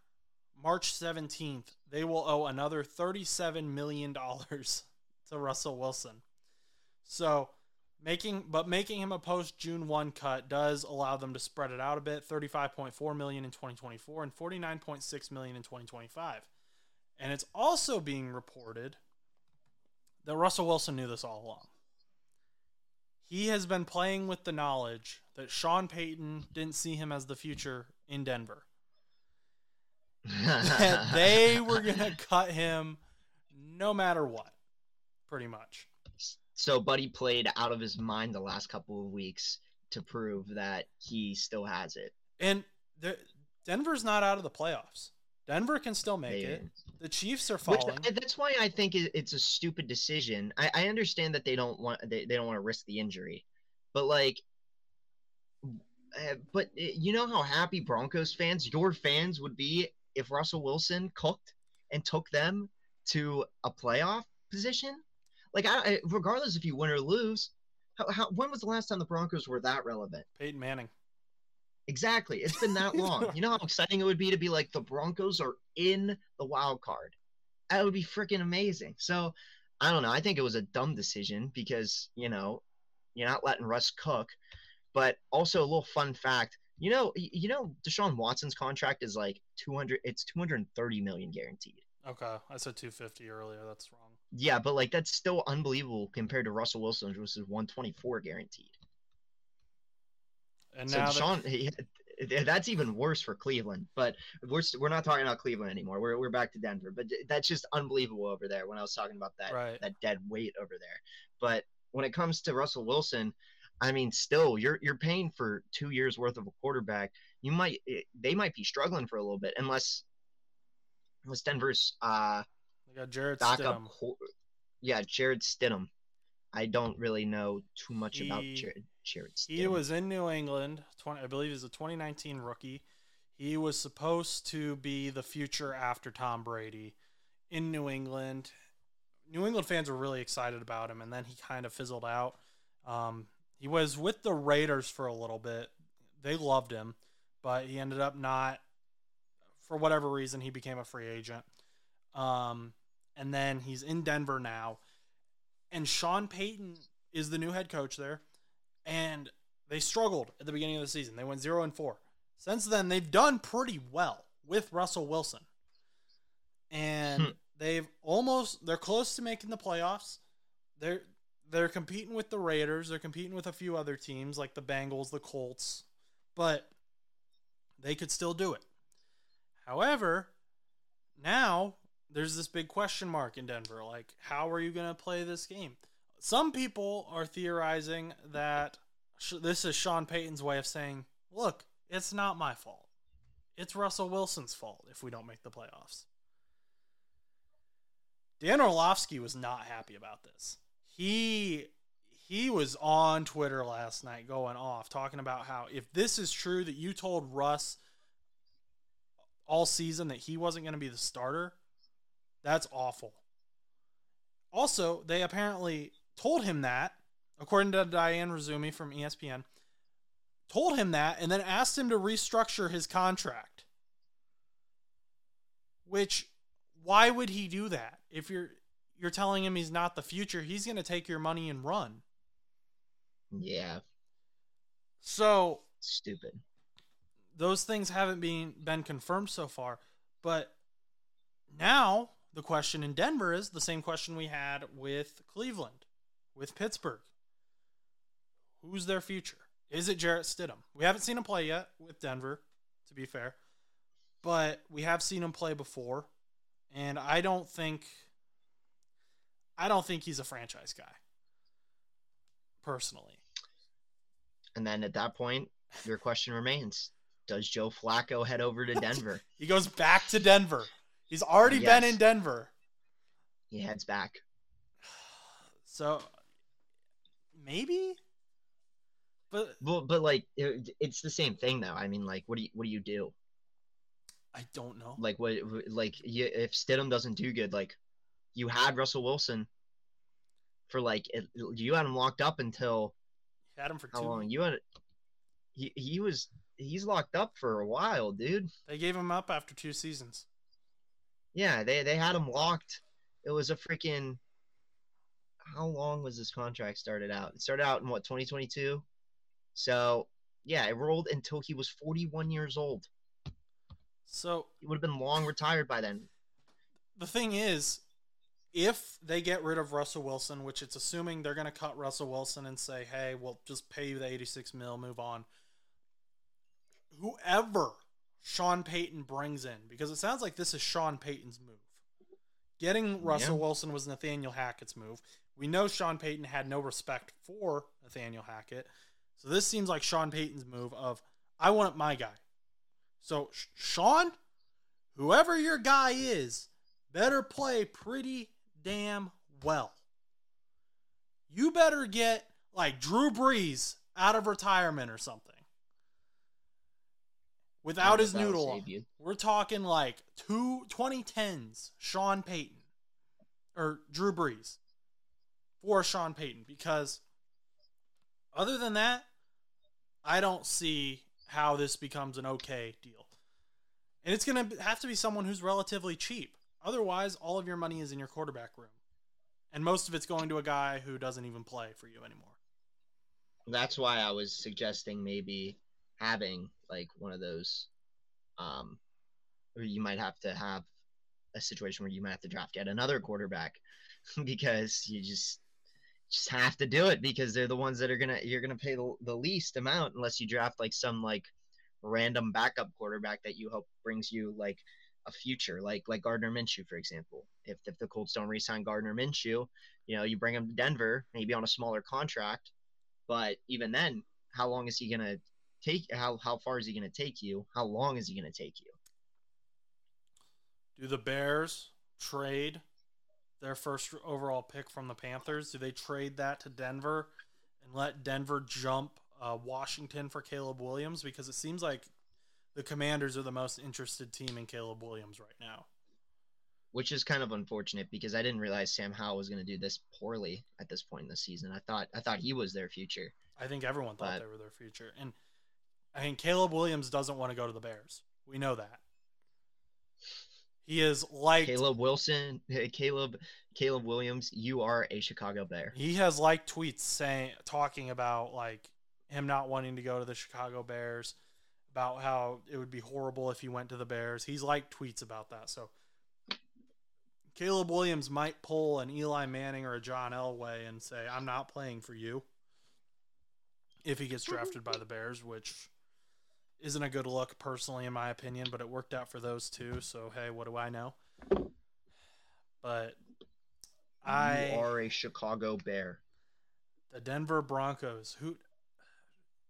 March 17th, they will owe another $37 million to Russell Wilson. So Making but making him a post June 1 cut does allow them to spread it out a bit, 35.4 million in 2024 and 49.6 million in 2025. And it's also being reported that Russell Wilson knew this all along. He has been playing with the knowledge that Sean Payton didn't see him as the future in Denver. that they were going to cut him no matter what, pretty much. So Buddy played out of his mind the last couple of weeks to prove that he still has it. And the, Denver's not out of the playoffs. Denver can still make it. The Chiefs are falling. Which, that's why I think it's a stupid decision. I, I understand that they don't want they, they don't want to risk the injury, But like, uh, but uh, you know how happy Broncos fans, your fans, would be if Russell Wilson cooked and took them to a playoff position. Like, I, regardless if you win or lose, how, how, when was the last time the Broncos were that relevant? Peyton Manning. Exactly. It's been that long. you know how exciting it would be to be like the Broncos are in the wild card. That would be freaking amazing. So I don't know. I think it was a dumb decision because, you know, you're not letting Russ cook. But also a little fun fact, you know, you know, Deshaun Watson's contract is like 200 it's 230 million guaranteed. Okay. I said 250 earlier. That's wrong. Yeah, but like that's still unbelievable compared to Russell Wilson's, which is 124 guaranteed. And so now Deshaun, that... he, that's even worse for Cleveland. But we're we're not talking about Cleveland anymore. We're we're back to Denver. But that's just unbelievable over there. When I was talking about that right. that dead weight over there. But when it comes to Russell Wilson, I mean, still you're you're paying for two years worth of a quarterback. You might they might be struggling for a little bit unless unless Denver's uh they got Jarrett Stidham. yeah, Jarrett Stidham. I don't really know too much he, about Jared, Jarrett Stidham. He was in New England. 20, I believe he's a 2019 rookie. He was supposed to be the future after Tom Brady in New England. New England fans were really excited about him, and then he kind of fizzled out. Um, he was with the Raiders for a little bit. They loved him, but he ended up not, for whatever reason, he became a free agent. Um, and then he's in Denver now. And Sean Payton is the new head coach there. And they struggled at the beginning of the season. They went 0 and 4. Since then, they've done pretty well with Russell Wilson. And hmm. they've almost they're close to making the playoffs. They're they're competing with the Raiders, they're competing with a few other teams like the Bengals, the Colts, but they could still do it. However, now there's this big question mark in Denver. Like, how are you going to play this game? Some people are theorizing that this is Sean Payton's way of saying, look, it's not my fault. It's Russell Wilson's fault if we don't make the playoffs. Dan Orlovsky was not happy about this. He he was on Twitter last night going off talking about how if this is true that you told Russ all season that he wasn't going to be the starter, that's awful. Also, they apparently told him that, according to Dianna Russini from ESPN, told him that and then asked him to restructure his contract. Which why would he do that? If you're you're telling him he's not the future, he's going to take your money and run. Yeah. So stupid. Those things haven't been been confirmed so far, but now the question in Denver is the same question we had with Cleveland, with Pittsburgh. Who's their future? Is it Jarrett Stidham? We haven't seen him play yet with Denver, to be fair, but we have seen him play before, and I don't think I don't think he's a franchise guy. Personally. And then at that point, your question remains: Does Joe Flacco head over to Denver? he goes back to Denver. He's already yes. been in Denver. He heads back. So maybe but well, but like it, it's the same thing though. I mean, like, what do you what do you do? I don't know. Like what? Like you, if Stidham doesn't do good, like you had Russell Wilson for like it, you had him locked up until you had him for how two. long? You had he he was he's locked up for a while, dude. They gave him up after two seasons. Yeah, they they had him locked. It was a freaking. How long was this contract started out? It started out in what 2022. So yeah, it rolled until he was 41 years old. So he would have been long retired by then. The thing is, if they get rid of Russell Wilson, which it's assuming they're going to cut Russell Wilson and say, "Hey, we'll just pay you the 86 mil, move on." Whoever Sean Payton brings in because it sounds like this is Sean Payton's move. Getting Russell yeah. Wilson was Nathaniel Hackett's move. We know Sean Payton had no respect for Nathaniel Hackett. So this seems like Sean Payton's move of I want my guy. So Sean, whoever your guy is, better play pretty damn well. You better get like Drew Brees out of retirement or something. Without his noodle, you. we're talking like two 2010s Sean Payton or Drew Brees for Sean Payton because other than that, I don't see how this becomes an okay deal. And it's going to have to be someone who's relatively cheap. Otherwise, all of your money is in your quarterback room. And most of it's going to a guy who doesn't even play for you anymore. That's why I was suggesting maybe having like one of those, um, or you might have to have a situation where you might have to draft yet another quarterback because you just just have to do it because they're the ones that are gonna you're gonna pay the, the least amount unless you draft like some like random backup quarterback that you hope brings you like a future like like Gardner Minshew for example if if the Colts don't re-sign Gardner Minshew you know you bring him to Denver maybe on a smaller contract but even then how long is he gonna take how how far is he gonna take you how long is he gonna take you Do the Bears trade their first overall pick from the Panthers? Do they trade that to Denver and let Denver jump uh, Washington for Caleb Williams? Because it seems like the Commanders are the most interested team in Caleb Williams right now. which is kind of unfortunate because I didn't realize Sam Howell was going to do this poorly at this point in the season. I thought I thought he was their future. I think everyone thought But- they were their future. And I mean, Caleb Williams doesn't want to go to the Bears. We know that. He is like Caleb Wilson, Caleb Caleb Williams, you are a Chicago Bear. He has liked tweets saying talking about like him not wanting to go to the Chicago Bears, about how it would be horrible if he went to the Bears. He's liked tweets about that. So Caleb Williams might pull an Eli Manning or a John Elway and say, "I'm not playing for you." If he gets drafted by the Bears, which isn't a good look personally in my opinion, but it worked out for those two, so hey, what do I know? But I You are a Chicago Bear. the Denver Broncos, who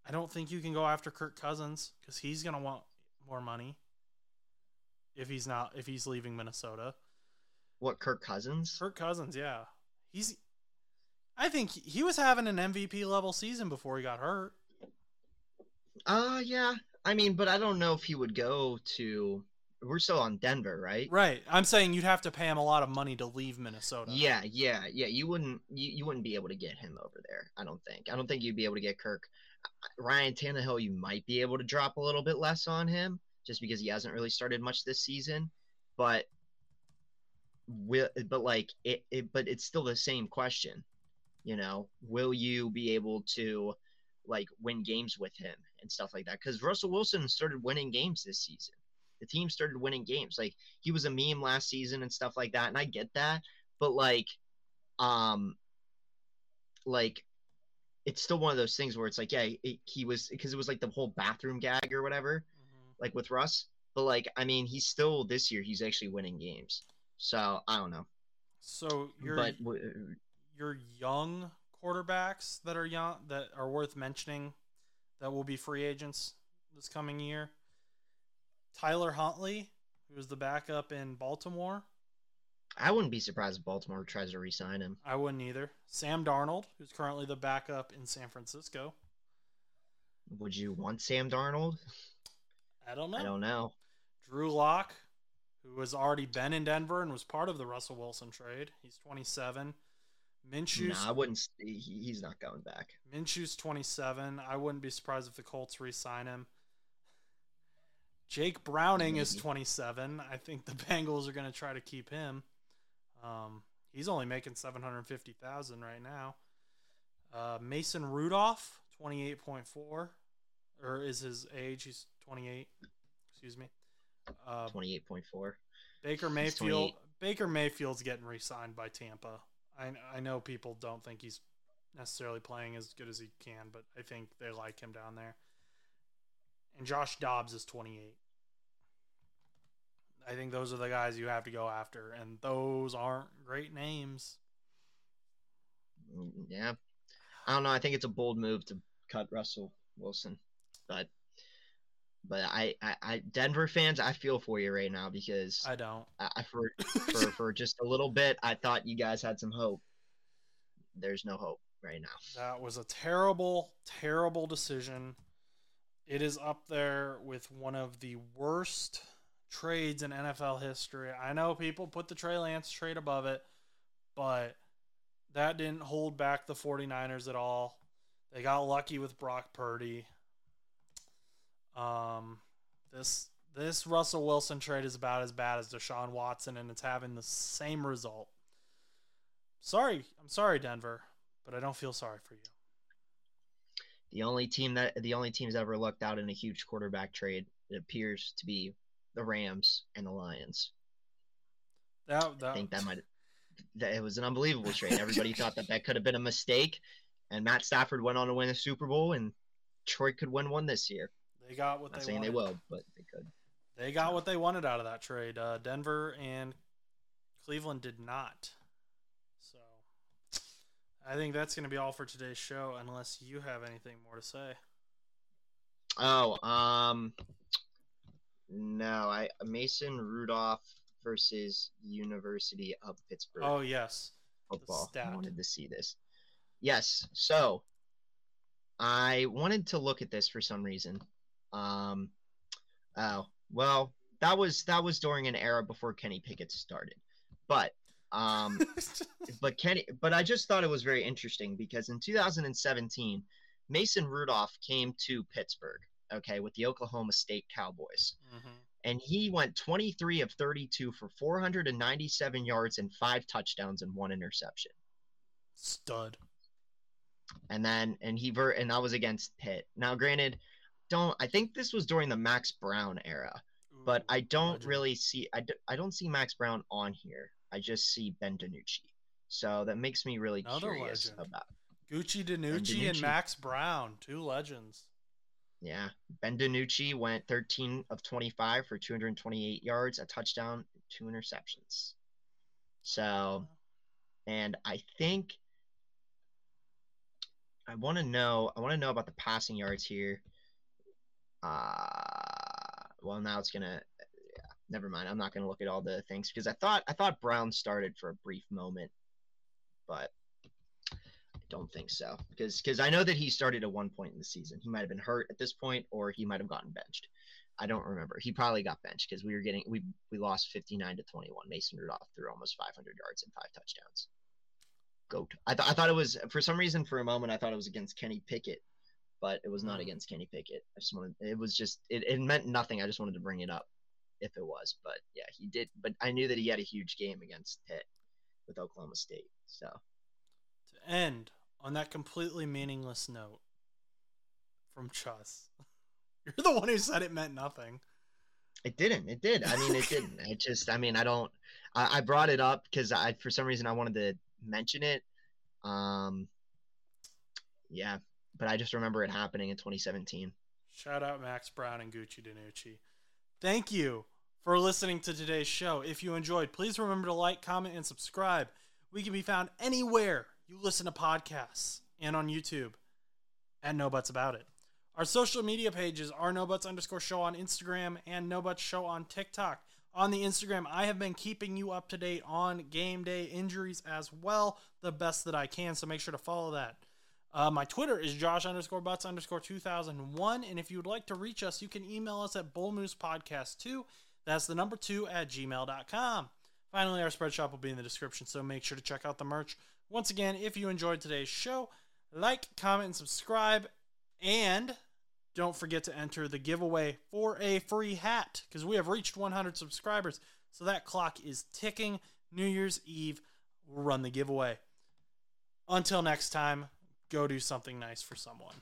I don't think you can go after Kirk Cousins because he's gonna want more money if he's not if he's leaving Minnesota. What Kirk Cousins? Kirk Cousins, yeah, he's. I think he was having an MVP level season before he got hurt. Uh yeah. I mean, but I don't know if he would go to. We're still on Denver, right? Right. I'm saying you'd have to pay him a lot of money to leave Minnesota. Yeah, yeah, yeah. You wouldn't you, you wouldn't be able to get him over there. I don't think. I don't think you'd be able to get Kirk. Ryan Tannehill, you might be able to drop a little bit less on him just because he hasn't really started much this season. But will but like it, it but it's still the same question. You know, will you be able to like win games with him and stuff like that? Because Russell Wilson started winning games this season. The team started winning games. Like he was a meme last season and stuff like that, and I get that. But like, um, like it's still one of those things where it's like, yeah, it, he was because it was like the whole bathroom gag or whatever, Mhm. like with Russ. But like, I mean, he's still this year. He's actually winning games. So I don't know. So you're but w- your young quarterbacks that are young that are worth mentioning that will be free agents this coming year. Tyler Huntley, who was the backup in Baltimore. I wouldn't be surprised if Baltimore tries to re-sign him. I wouldn't either. Sam Darnold, who's currently the backup in San Francisco. Would you want Sam Darnold? I don't know. I don't know. Drew Lock, who has already been in Denver and was part of the Russell Wilson trade. He's 27. Minshew's Nah, I wouldn't. s- he- He's not going back. Minshew's 27. I wouldn't be surprised if the Colts re-sign him. Jake Browning is 27. I think the Bengals are going to try to keep him. Um, he's only making 750,000 right now. Uh, Mason Rudolph, 28.4, or is his age? He's 28. Excuse me. Uh, Twenty-eight point four. Baker Mayfield. Baker Mayfield's getting re-signed by Tampa. I I know people don't think he's necessarily playing as good as he can, but I think they like him down there. And Josh Dobbs is 28. I think those are the guys you have to go after, and those aren't great names. Mm, Yeah. I don't know. I think it's a bold move to cut Russell Wilson, but but I, I, I Denver fans, I feel for you right now because I don't. I, I for, for for just a little bit, I thought you guys had some hope. There's no hope right now. That was a terrible, terrible decision. It is up there with one of the worst trades in NFL history. I know people put the Trey Lance trade above it, but that didn't hold back the 49ers at all. They got lucky with Brock Purdy. Um, this this Russell Wilson trade is about as bad as Deshaun Watson, and it's having the same result. Sorry, I'm sorry, Denver, but I don't feel sorry for you. The only team that the only teams ever looked out in a huge quarterback trade, it appears to be the Rams and the Lions. That, that I think that might that it was an unbelievable trade. Everybody thought that that could have been a mistake, and Matt Stafford went on to win a Super Bowl, and Detroit could win one this year. They got what Not they saying wanted. they will, but they could. They got what they wanted out of that trade. Uh, Denver and Cleveland did not. So I think that's going to be all for today's show, unless you have anything more to say. Oh, um, no, I Mason Rudolph versus University of Pittsburgh Oh yes, football. I wanted to see this. Yes, so I wanted to look at this for some reason. Um, oh, well, that was that was during an era before Kenny Pickett started, but um, but Kenny, but I just thought it was very interesting because in 2017, Mason Rudolph came to Pittsburgh, okay, with the Oklahoma State Cowboys, Mhm. and he went 23 of 32 for 497 yards and five touchdowns and one interception. stud. And then and he ver and that was against Pitt. Now, granted, don't I think this was during the Max Browne era, but I don't legend. really see I, d- I don't see Max Browne on here. I just see Ben DiNucci. So that makes me really Another curious legend. about. Gucci Danucci and DiNucci. Max Browne, two legends. Yeah, Ben DiNucci went 13 of 25 for 228 yards, a touchdown, two interceptions. So, and I think I want to know. I want to know about the passing yards here. Uh, well, now it's gonna. Yeah, never mind. I'm not gonna look at all the things because I thought I thought Browne started for a brief moment, but don't think so because because I know that he started at one point in the season. He might have been hurt at this point, or he might have gotten benched. I don't remember. He probably got benched because we were getting we we lost 59 to 21. Mason Rudolph threw almost 500 yards and five touchdowns. Goat. I thought I thought it was for some reason for a moment I thought it was against Kenny Pickett, but it was not Mhm. against Kenny Pickett. I just wanted it was just it, it meant nothing. I just wanted to bring it up if it was, but yeah, he did. But I knew that he had a huge game against Pitt with Oklahoma State. So To end on that completely meaningless note from Chus. You're the one who said it meant nothing. It didn't. It did. I mean, it didn't. It just. I mean, I don't. I, I brought it up because I, for some reason, I wanted to mention it. Um. Yeah, but I just remember it happening in 2017. Shout out Max Browne and Gucci Danucci. Thank you for listening to today's show. If you enjoyed, please remember to like, comment, and subscribe. We can be found anywhere you listen to podcasts and on YouTube at No Butts About It. Our social media pages are No Butts underscore show on Instagram and No Butts show on TikTok. On the Instagram, I have been keeping you up to date on game day injuries as well, the best that I can. So make sure to follow that. Uh, my Twitter is Josh underscore Butts underscore 2001. And if you would like to reach us, you can email us at bullmoosepodcast2. That's the number two at gmail.com. Finally, our spread shop will be in the description, so make sure to check out the merch. Once again, if you enjoyed today's show, like, comment, and subscribe. And don't forget to enter the giveaway for a free hat because we have reached 100 subscribers. So that clock is ticking. New Year's Eve, we'll run the giveaway. Until next time, go do something nice for someone.